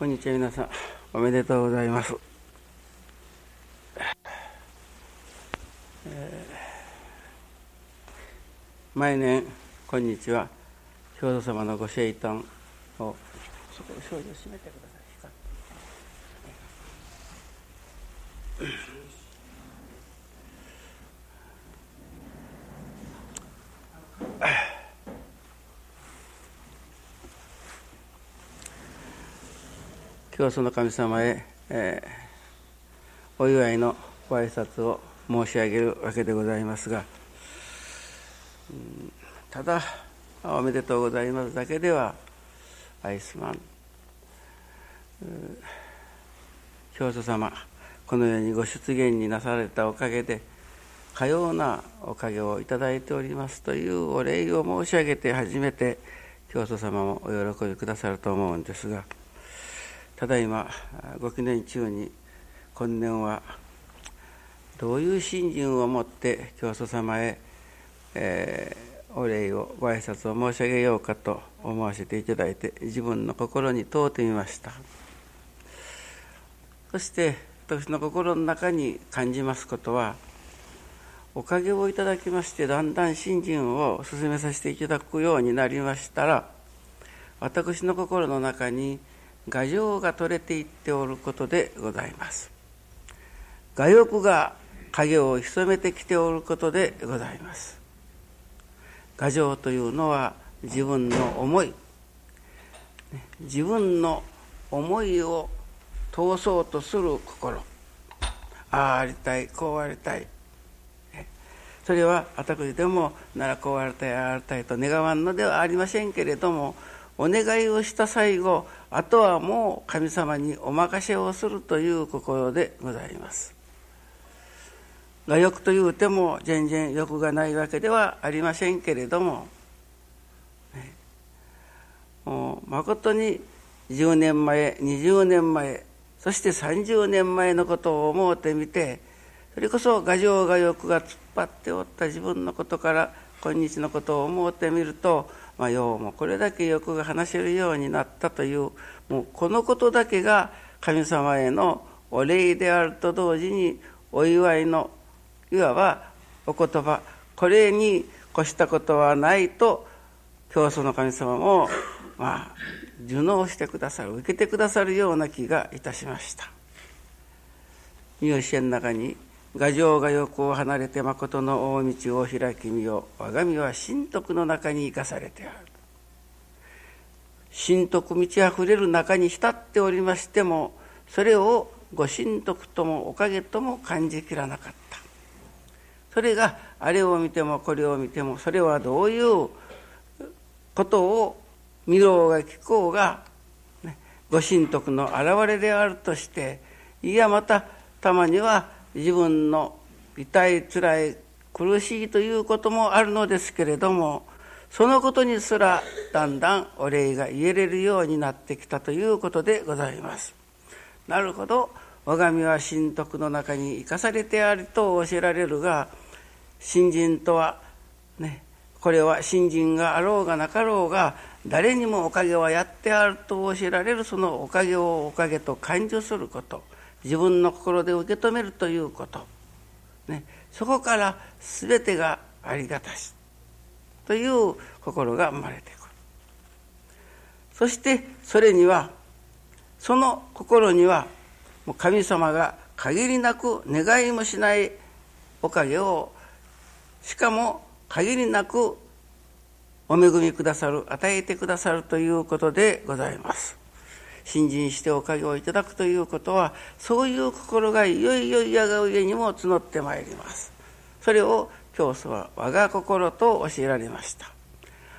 こんにちは皆さん。おめでとうございます、えー、毎年こんにちは。教祖様のご聖誕をそこ少女閉めてください。今日その神様へ、えー、お祝いのご挨拶を申し上げるわけでございますが、うん、ただおめでとうございますだけでは愛すまん、教祖様このようにご出現になされたおかげでかようなおかげをいただいておりますというお礼を申し上げて初めて教祖様もお喜びくださると思うんですがただいまご記念中に今年はどういう信心を持って教祖様へ、えー、お礼をご挨拶を申し上げようかと思わせていただいて自分の心に問うてみました。そして私の心の中に感じますことはおかげをいただきましてだんだん信心を進めさせていただくようになりましたら私の心の中に牙城が取れていっておることでございます。我欲が影を潜めてきておることでございます。牙城というのは自分の思い。自分の思いを通そうとする心。ああありたいこうありたい。それは私でもならこうありたいあありたいと願わんのではありませんけれどもお願いをした最後あとはもう神様にお任せをするという心でございます。我欲というても全然欲がないわけではありませんけれども、ね、もう誠に10年前20年前そして30年前のことを思うてみてそれこそ牙城我欲が突っ張っておった自分のことから今日のことを思うてみるとまあ、ようもこれだけ欲が話せるようになったというもうこのことだけが神様へのお礼であると同時にお祝いのいわばお言葉これに越したことはないと教祖の神様もまあ受納してくださる受けてくださるような気がいたしました。入試の中に牙城が横を離れて誠の大道を開きみよ我が身は神徳の中に生かされてある。神徳満ち溢れる中に浸っておりましてもそれをご神徳ともおかげとも感じきらなかった。それがあれを見てもこれを見てもそれはどういうことを見ろうが聞こうが、ね、ご神徳の表れであるとしていやまたたまには自分の痛い辛い苦しいということもあるのですけれどもそのことにすらだんだんお礼が言えれるようになってきたということでございます。なるほど我が身は神徳の中に生かされてあると教えられるが新人とはねこれは新人があろうがなかろうが誰にもおかげはやってあると教えられるそのおかげをおかげと感受すること自分の心で受け止めるということ、ね、そこから全てがありがたしという心が生まれてくる。そしてそれにはその心にはもう神様が限りなく願いもしないおかげをしかも限りなくお恵みくださる与えてくださるということでございます。信心しておかげをいただくということはそういう心がいよいよ嫌が上にも募ってまいります。それを教祖は我が心と教えられました。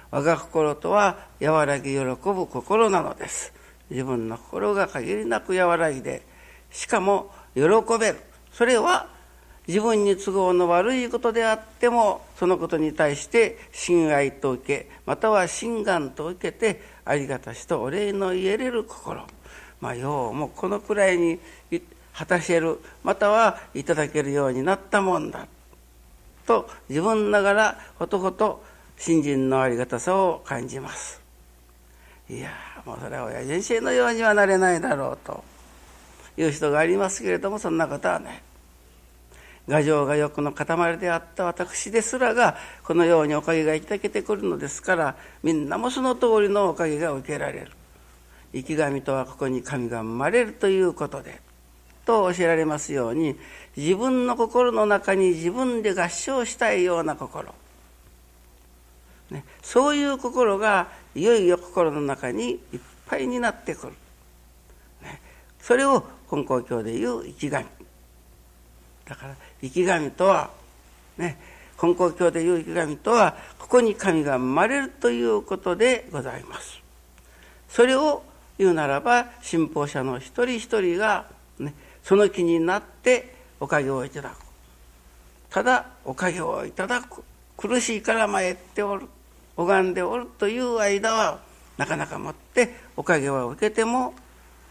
我が心とは和らぎ喜ぶ心なのです。自分の心が限りなく和らぎでしかも喜べる。それは自分に都合の悪いことであってもそのことに対して親愛と受けまたは心願と受けてありがたしとお礼の言えれる心。まあようもうこのくらいに果たせるまたはいただけるようになったもんだ。と自分ながらほとほと信心のありがたさを感じます。いやもうそれは親人生のようにはなれないだろうという人がありますけれどもそんなことはない。牙城が欲の塊であった私ですらがこのようにおかげがいただけてくるのですからみんなもその通りのおかげが受けられる。生き神とはここに神が生まれるということでと教えられますように自分の心の中に自分で合唱したいような心、ね、そういう心がいよいよ心の中にいっぱいになってくる、ね、それを金光教でいう生き神。だから生き神とはね金光教でいう生き神とはここに神が生まれるということでございます。それを言うならば信奉者の一人一人が、ね、その気になっておかげをいただく。ただおかげをいただく。苦しいから参っておる。拝んでおるという間はなかなかもっておかげを受けても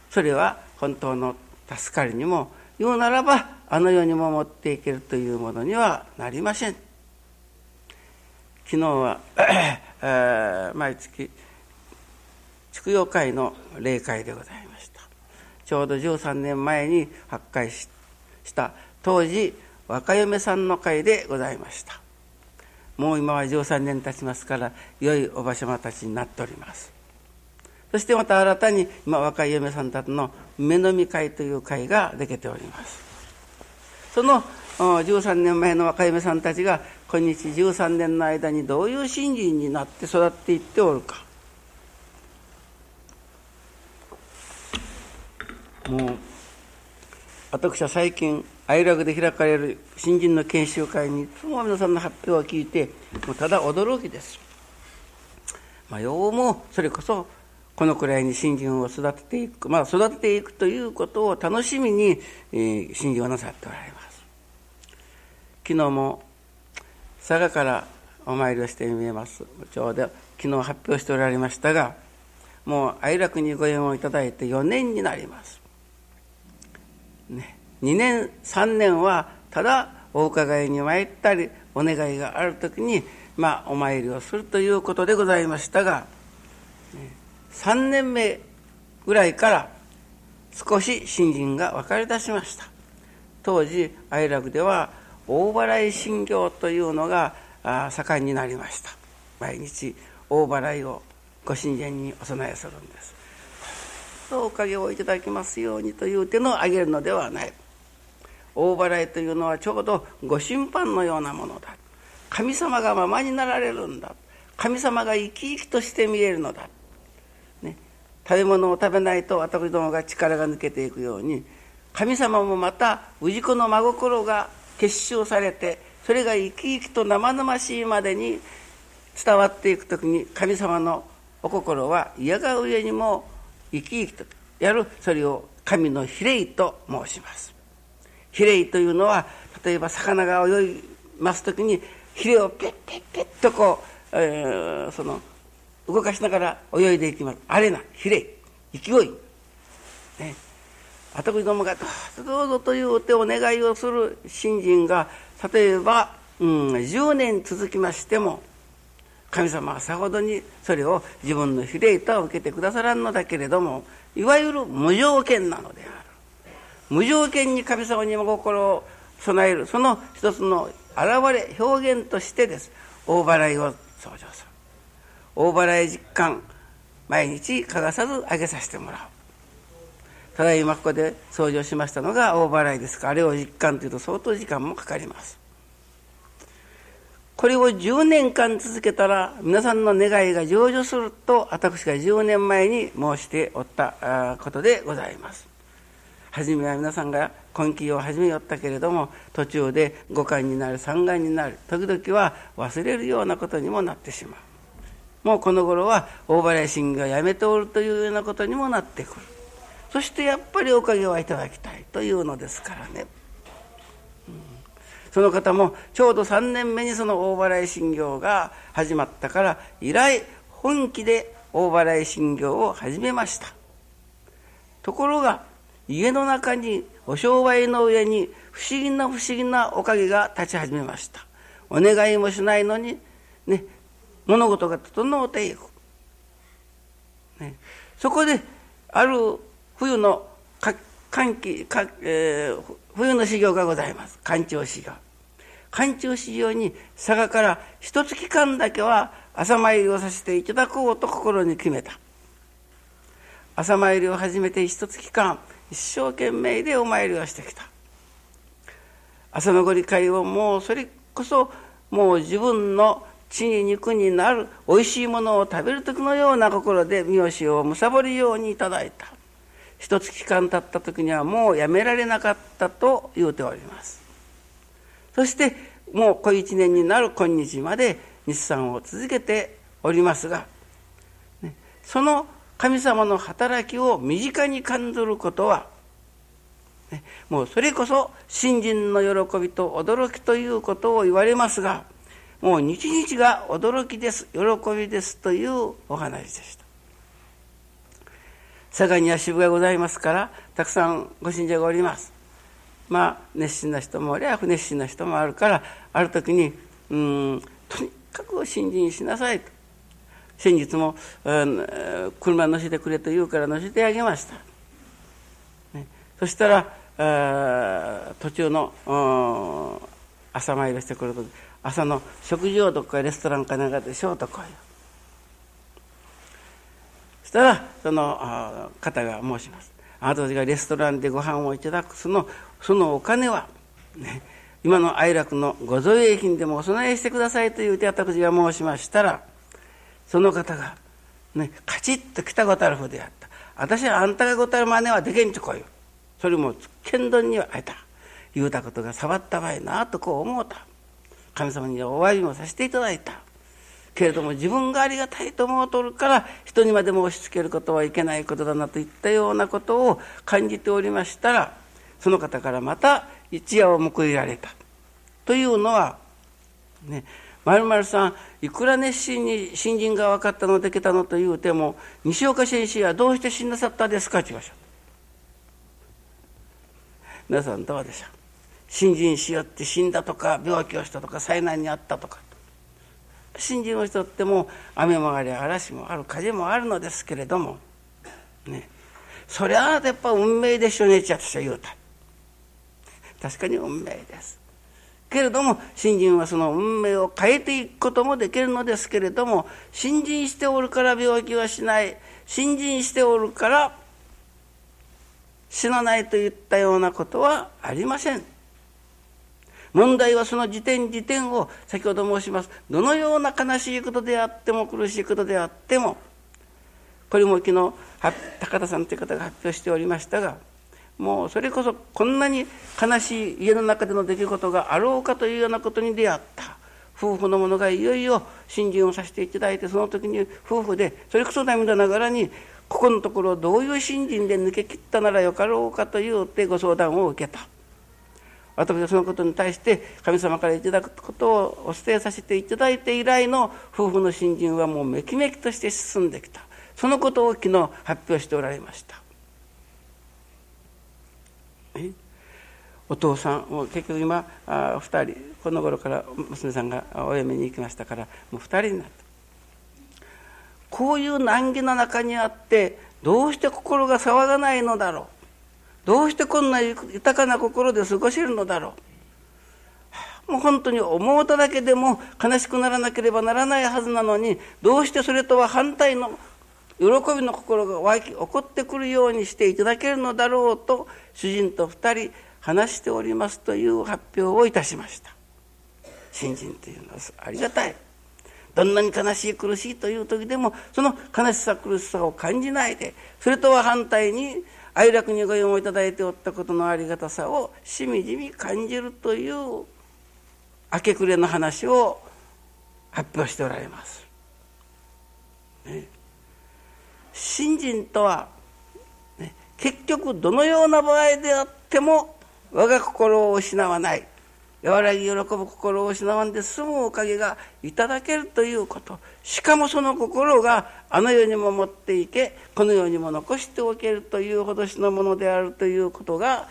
それは本当の助かりにも言うならばあの世にも持っていけるというものにはなりません。昨日は 毎月畜養会の例会でございました。ちょうど13年前に発会した当時若嫁さんの会でございました。もう今は13年経ちますから良いおば様たちになっております。そしてまた新たに今若い嫁さんたちの目のみ会という会ができておりますその13年前の若い嫁さんたちが今日13年の間にどういう信心になって育っていっておるかもう私は最近愛楽で開かれる新人の研修会にいつも皆さんの発表を聞いてもうただ驚きです。まあ、ようもそれこそこのくらいに新人を育てていく、まあ、育てていくということを楽しみに、えー、新人をなさっておられます。昨日も佐賀からお参りをしてみえます。ちょうど昨日発表しておられましたが、もう愛楽にご縁をいただいて4年になります。ね、2年3年はただお伺いに参ったりお願いがある時に、まあ、お参りをするということでございましたが、3年目ぐらいから少し新人が分かり出しました。当時愛楽では大払い信行というのが盛んになりました。毎日大払いをご神前にお供えするんです。おかげをいただきますようにという手の挙げるのではない。大払いというのはちょうどご審判のようなものだ。神様がままになられるんだ。神様が生き生きとして見えるのだ、食べ物を食べないと私どもが力が抜けていくように神様もまた氏子の真心が結集されてそれが生き生きと生々しいまでに伝わっていく時に神様のお心は嫌がう上にも生き生きとやるそれを神の比例と申します。比例というのは例えば魚が泳ぎます時にヒレをペッペッペッとこう、えー、その動かしながら泳いでいきます。あれな比例勢い。ね。私どもがどうぞどうぞというお手お願いをする信心が例えば、うん、10年続きましても神様はさほどにそれを自分の比例とは受けてくださらんのだけれどもいわゆる無条件なのである。無条件に神様にも心を備えるその一つの現れ表現としてです。大払いを創上する。大払い実感毎日欠かさず上げさせてもらう。ただいまここで創上しましたのが大払いです。かあれを実感というと相当時間もかかります。これを10年間続けたら皆さんの願いが成就すると私が10年前に申しておったことでございます。初めは皆さんが根気を始めよったけれども途中で五感になる三感になる時々は忘れるようなことにもなってしまう。もうこの頃は大払い神がやめておるというようなことにもなってくる。そしてやっぱりおかげはいただきたいというのですからね。その方もちょうど3年目にその大払い信行が始まったから以来本気で大払い信行を始めました。ところが家の中にお商売の上に不思議な不思議なおかげが立ち始めました。お願いもしないのにね物事が整っていく、ね、そこである冬の寒気か、えー、冬の修行がございます。寒中修行。寒中修行に佐賀から一月間だけは朝参りをさせていただこうと心に決めた。朝参りを始めて一月間一生懸命でお参りをしてきた。朝のご理解をもうそれこそもう自分の血に肉になるおいしいものを食べる時のような心で三好をむさぼるようにいただいた。一月間経った時にはもうやめられなかったと言うております。そしてもう小一年になる今日まで日産を続けておりますが、その神様の働きを身近に感じることは、もうそれこそ新人の喜びと驚きということを言われますがもう日々が驚きです。喜びですというお話でした。佐賀には支部がございますからたくさんご信者がおります。まあ熱心な人もありゃ不熱心な人もあるからある時にうんとにかく信心しなさいと。先日も、うん、車乗せてくれと言うから乗せてあげました、ね、そしたら途中の朝参りしてくると朝の食事をどっかレストランかなんかでしょうとこういう。そしたらその方が申します。あなたたちがレストランでご飯をいただくそのそのお金は、ね、今の哀楽のご贈礼品でもお供えしてくださいというて私が申しましたらその方が、ね、カチッと来たごたるふであった。私はあんたがごたる真似はできんちこいそれも剣道にはあえた。言うたことが触った場合なとこう思うた。神様にお詫びもさせていただいた。けれども自分がありがたいと思うとるから人にまでも押し付けることはいけないことだなといったようなことを感じておりましたらその方からまた一夜を報いられた。というのはねまるさんいくら熱心に新人が分かったのできたのと言うても西岡先生はどうして死んなさったですかって言いましょ皆さんどうでしょう新人しよって死んだとか病気をしたとか災難にあったとか。新人をしとっても雨もあり嵐もある風もあるのですけれどもね。そりゃやっぱ運命でしょうねって私は言うた確かに運命です。けれども新人はその運命を変えていくこともできるのですけれども新人しておるから病気はしない。新人しておるから死なないといったようなことはありません。問題はその時点時点を先ほど申します。どのような悲しいことであっても苦しいことであってもこれも昨日高田さんという方が発表しておりましたがもうそれこそこんなに悲しい家の中での出来事があろうかというようなことに出会った。夫婦の者がいよいよ信心をさせていただいてその時に夫婦でそれこそ涙ながらにここのところどういう信心で抜け切ったならよかろうかというてご相談を受けた。私はそのことに対して神様からいただくことをお伝えさせていただいて以来の夫婦の信心はもうめきめきとして進んできた。そのことを昨日発表しておられました。お父さんも結局今あ2人この頃から娘さんがお嫁に行きましたからもう2人になった。こういう難儀の中にあってどうして心が騒がないのだろう。どうしてこんな豊かな心で過ごせるのだろう。もう本当に思うただけでも悲しくならなければならないはずなのにどうしてそれとは反対の喜びの心が湧き起こってくるようにしていただけるのだろうと主人と2人話しておりますという発表をいたしました。新人というのはありがたい。どんなに悲しい苦しいという時でもその悲しさ苦しさを感じないでそれとは反対に哀楽にご用をいただいておったことのありがたさをしみじみ感じるという明け暮れの話を発表しておられます。ね信心とは、ね、結局どのような場合であっても我が心を失わない和らぎ喜ぶ心を失わんで済むおかげがいただけるということ。しかもその心があの世にも持っていけこの世にも残しておけるというほどしのものであるということが、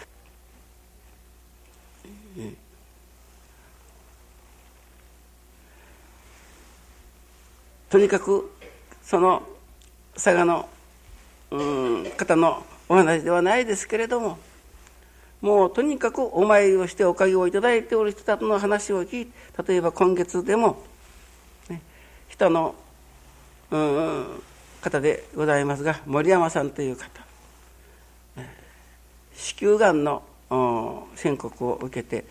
とにかくその佐賀のうん方のお話ではないですけれどももうとにかくお参りをしておかげをいただいておる人たちの話を聞いて例えば今月でも、ね、人の、うん、方でございますが森山さんという方子宮がんの宣告を受けて、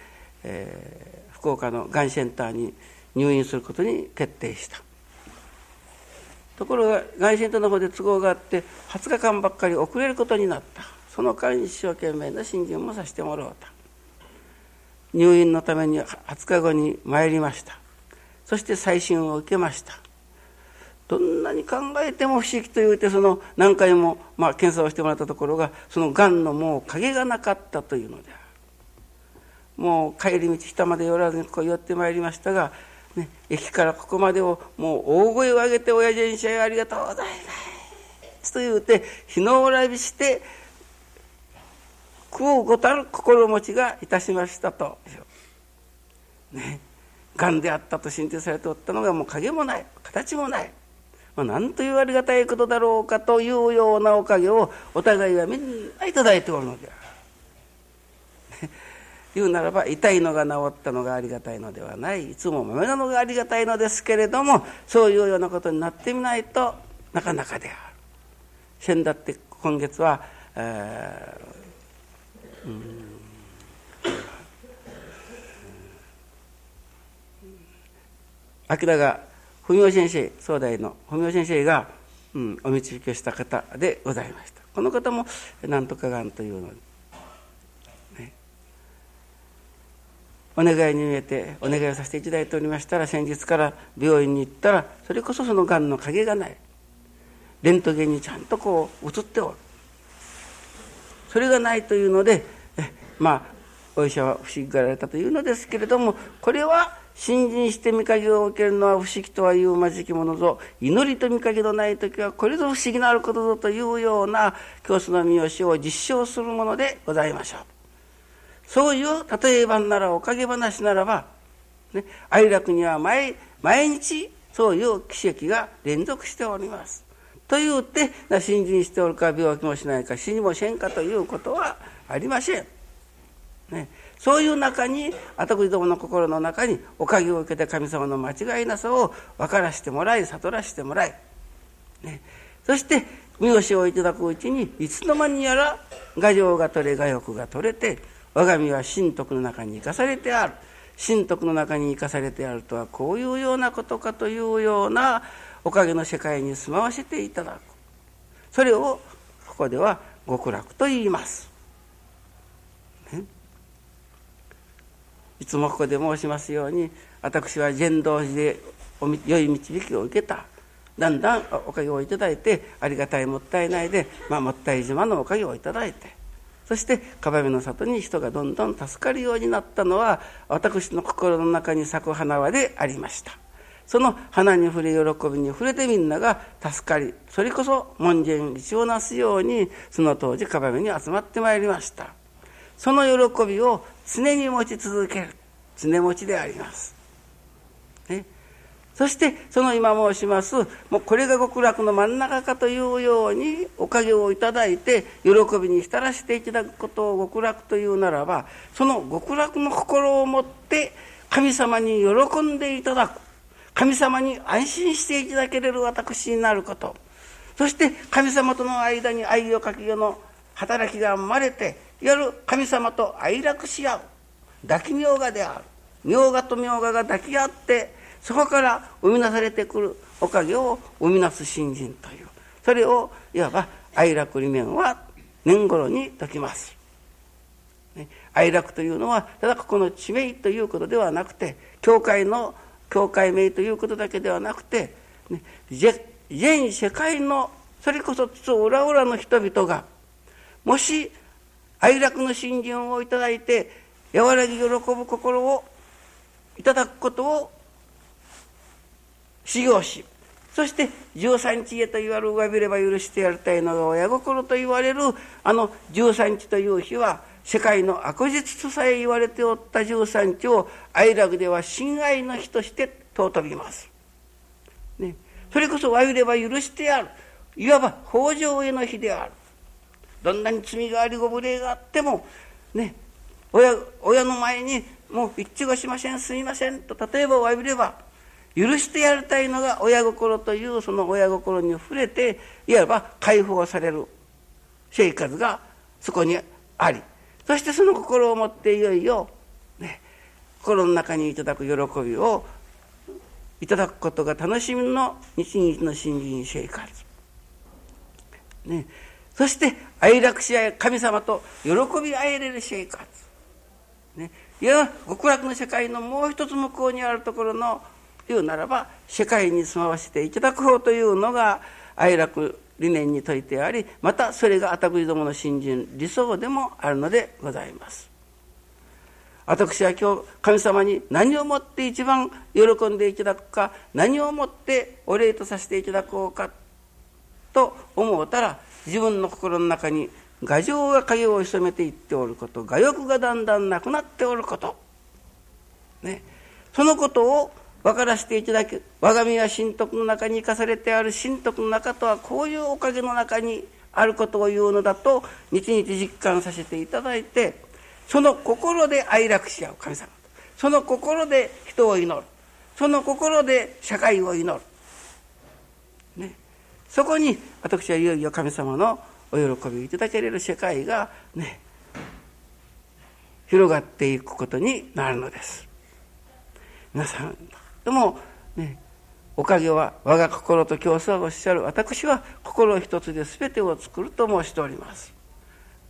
えー、福岡のがんセンターに入院することに決定した。ところががんセンターの方で都合があって20日間ばっかり遅れることになった。その間に一生懸命な信心もさせてもらおうと。入院のために20日後に参りました。そして再診を受けました。どんなに考えても不思議と言うてその何回も、まあ、検査をしてもらったところがそのがんのもう影がなかったというのである。もう帰り道下まで寄らずにこう寄ってまいりましたが、ね、駅からここまでをもう大声を上げて「親父に試合ありがとうございます」と言うて日の裏びしてこうごたる心持ちがいたしましたと。ね、がんであったと進展されておったのがもう影もない形もないまあ、なんというありがたいことだろうかというようなおかげをお互いはみんな頂いておるのである。言うならば痛いのが治ったのがありがたいのではないいつも豆なのがありがたいのですけれどもそういうようなことになってみないとなかなかである。先だって今月は、えー、うん。明が文雄先生総大の文雄先生が、うん、お導きをした方でございました。この方もなんとかがんというのに、ね、お願いに見えてお願いをさせていただいておりましたら先日から病院に行ったらそれこそそのがんの影がない。レントゲンにちゃんとこう映っておる。それがないというのでまあお医者は不思議がられたというのですけれどもこれは信心して見限りを受けるのは不思議とはいうまじきものぞ祈りと見限りのない時はこれぞ不思議なることぞというような教祖の三好を実証するものでございましょうそういう例えばならおかげ話ならば、ね、哀楽には毎毎日そういう奇跡が連続しておりますと言って信心しておるか病気もしないか死にもせんかということはありません。ね、そういう中に私どもの心の中におかげを受けて神様の間違いなさを分からしてもらい悟らしてもらい、ね、そして見教えをいただくうちにいつの間にやら牙城が取れ牙欲が取れて我が身は神徳の中に生かされてある。神徳の中に生かされてあるとはこういうようなことかというようなおかげの世界に住まわせていただく。それをここでは極楽と言います。いつもここで申しますように私は禅道寺で良い導きを受けた。だんだんおかげをいただいてありがたいもったいないで、まあ、もったい島のおかげをいただいて。そしてかの里に人がどんどん助かるようになったのは私の心の中に咲く花輪でありました。その花に触れ喜びに触れてみんなが助かりそれこそ門前一をなすようにその当時かばに集まってまいりました。その喜びを常に持ち続ける常持ちであります。ね、そしてその今申しますもうこれが極楽の真ん中かというようにおかげをいただいて喜びに浸らせていただくことを極楽というならばその極楽の心を持って神様に喜んでいただく。神様に安心していただけれる私になること。そして神様との間に愛をかけよの働きが生まれて夜神様と愛楽し合う。抱き明賀である。明賀と明賀が抱き合ってそこから生み出されてくるおかげを生み出す新人という。それをいわば愛楽理念は年頃に説きます。愛楽というのはただここの地名ということではなくて教会の教会名ということだけではなくて、ね、全世界のそれこそ津浦々の人々がもし愛楽の信心をいただいて和らぎ喜ぶ心をいただくことを修行しそして十三日へと言われるわびれば許してやりたいのが親心と言われるあの十三日という日は世界の悪実とさえ言われておった十三日を愛楽では親愛の日として尊びます。ね、それこそわびれば許してやる。いわば北条への日である。どんなに罪がありご無礼があってもね親親の前にもう一致がしませんすみませんと例えばお詫びれば許してやりたいのが親心というその親心に触れていわば解放される生活がそこにありそしてその心を持っていよいよ、ね、心の中にいただく喜びをいただくことが楽しみの日々の新人生活。ね、そして愛楽し合い神様と喜び合えれる生活。ね、いや極楽の世界のもう一つ向こうにあるところの言うならば世界に住まわせていただく方というのが愛楽理念に説いてありまたそれが私どもの信心理想でもあるのでございます。私は今日神様に何をもって一番喜んでいただくか何をもってお礼とさせていただこうかと思うたら自分の心の中に牙城が影を潜めていっておること我欲がだんだんなくなっておること、ね、そのことを分からせていただき我が身は神徳の中に生かされてある神徳の中とはこういうおかげの中にあることを言うのだと日々実感させていただいてその心で愛楽し合う神様。その心で人を祈る。その心で社会を祈る、ね、そこに私はいよいよ神様のお喜びをいただけれる世界がね広がっていくことになるのです。皆さんでもねおかげは我が心と競争をおっしゃる私は心一つで全てを作ると申しております。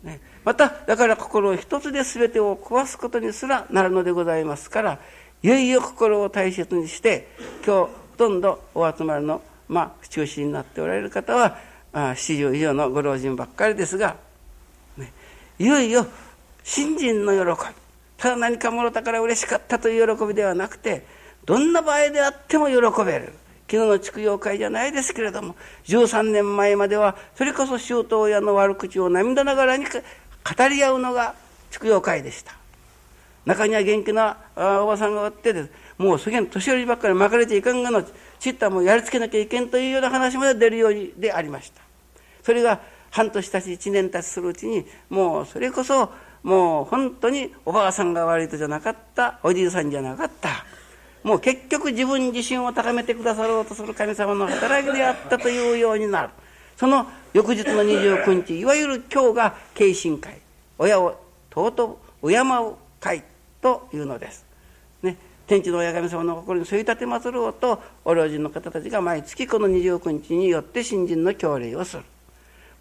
ね、まただから心一つで全てを壊すことにすらなるのでございますからいよいよ心を大切にして今日ほとんどお集まりの、まあ、中心になっておられる方は70以上のご老人ばっかりですが、ね、いよいよ信心の喜びただ何かもろたから嬉しかったという喜びではなくてどんな場合であっても喜べる昨日の畜養会じゃないですけれども13年前まではそれこそ周東親の悪口を涙ながらに語り合うのが畜養会でした。中には元気なおばさんがおってです。もう世間年寄りばっかり巻かれていかんがのちったもやりつけなきゃいけんというような話まで出るようにでありましたそれが半年たち1年たちするうちにもうそれこそもう本当におばあさんが悪い人じゃなかったおじいさんじゃなかったもう結局自分自身を高めてくださろうとする神様の働きであったというようになるその翌日の29日いわゆる今日が敬神会親を尊う敬う会というのです。天地の親神様の心に添い立て祭ろうとお老人の方たちが毎月この29日によって新人の教礼をする。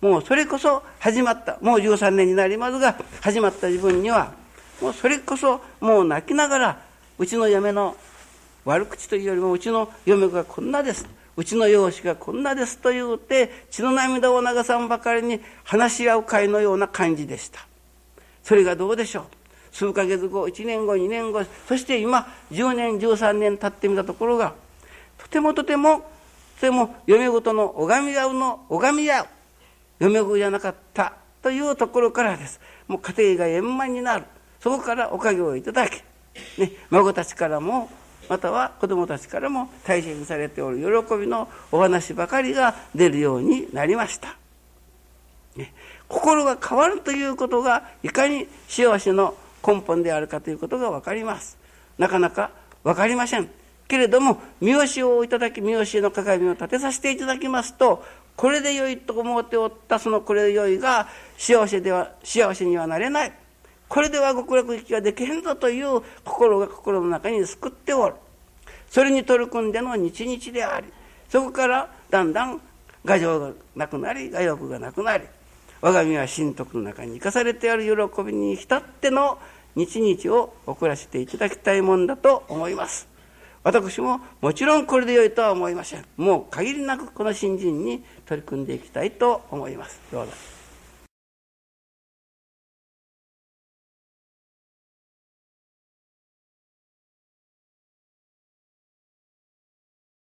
もうそれこそ始まった。もう13年になりますが始まった自分にはもうそれこそもう泣きながらうちの嫁の悪口というよりもうちの嫁がこんなです。うちの養子がこんなですと言うて血の涙を流さんばかりに話し合う会のような感じでした。それがどうでしょう？数ヶ月後1年後2年後そして今10年13年経ってみたところがとてもとてもとても嫁ごとの拝み合うの拝み合う嫁子じゃなかったというところからですもう家庭が円満になるそこからおかげをいただき、ね、孫たちからもまたは子どもたちからも大切にされておる喜びのお話ばかりが出るようになりました。ね、心が変わるということがいかに幸せの根本であるかということが分かります。なかなか分かりません。けれども三好をいただき三好の鏡を立てさせていただきますとこれでよいと思っておったそのこれでよいが幸せでは幸せにはなれない。これでは極楽行きができへんぞという心が心の中に救っておるそれに取り組んでの日々でありそこからだんだん牙城がなくなり我欲がなくなり我が身は神徳の中に生かされてある喜びに浸っての日々を送らせていただきたいもんだと思います。私ももちろんこれで良いとは思いません。もう限りなくこの新人に取り組んでいきたいと思います。どうぞ。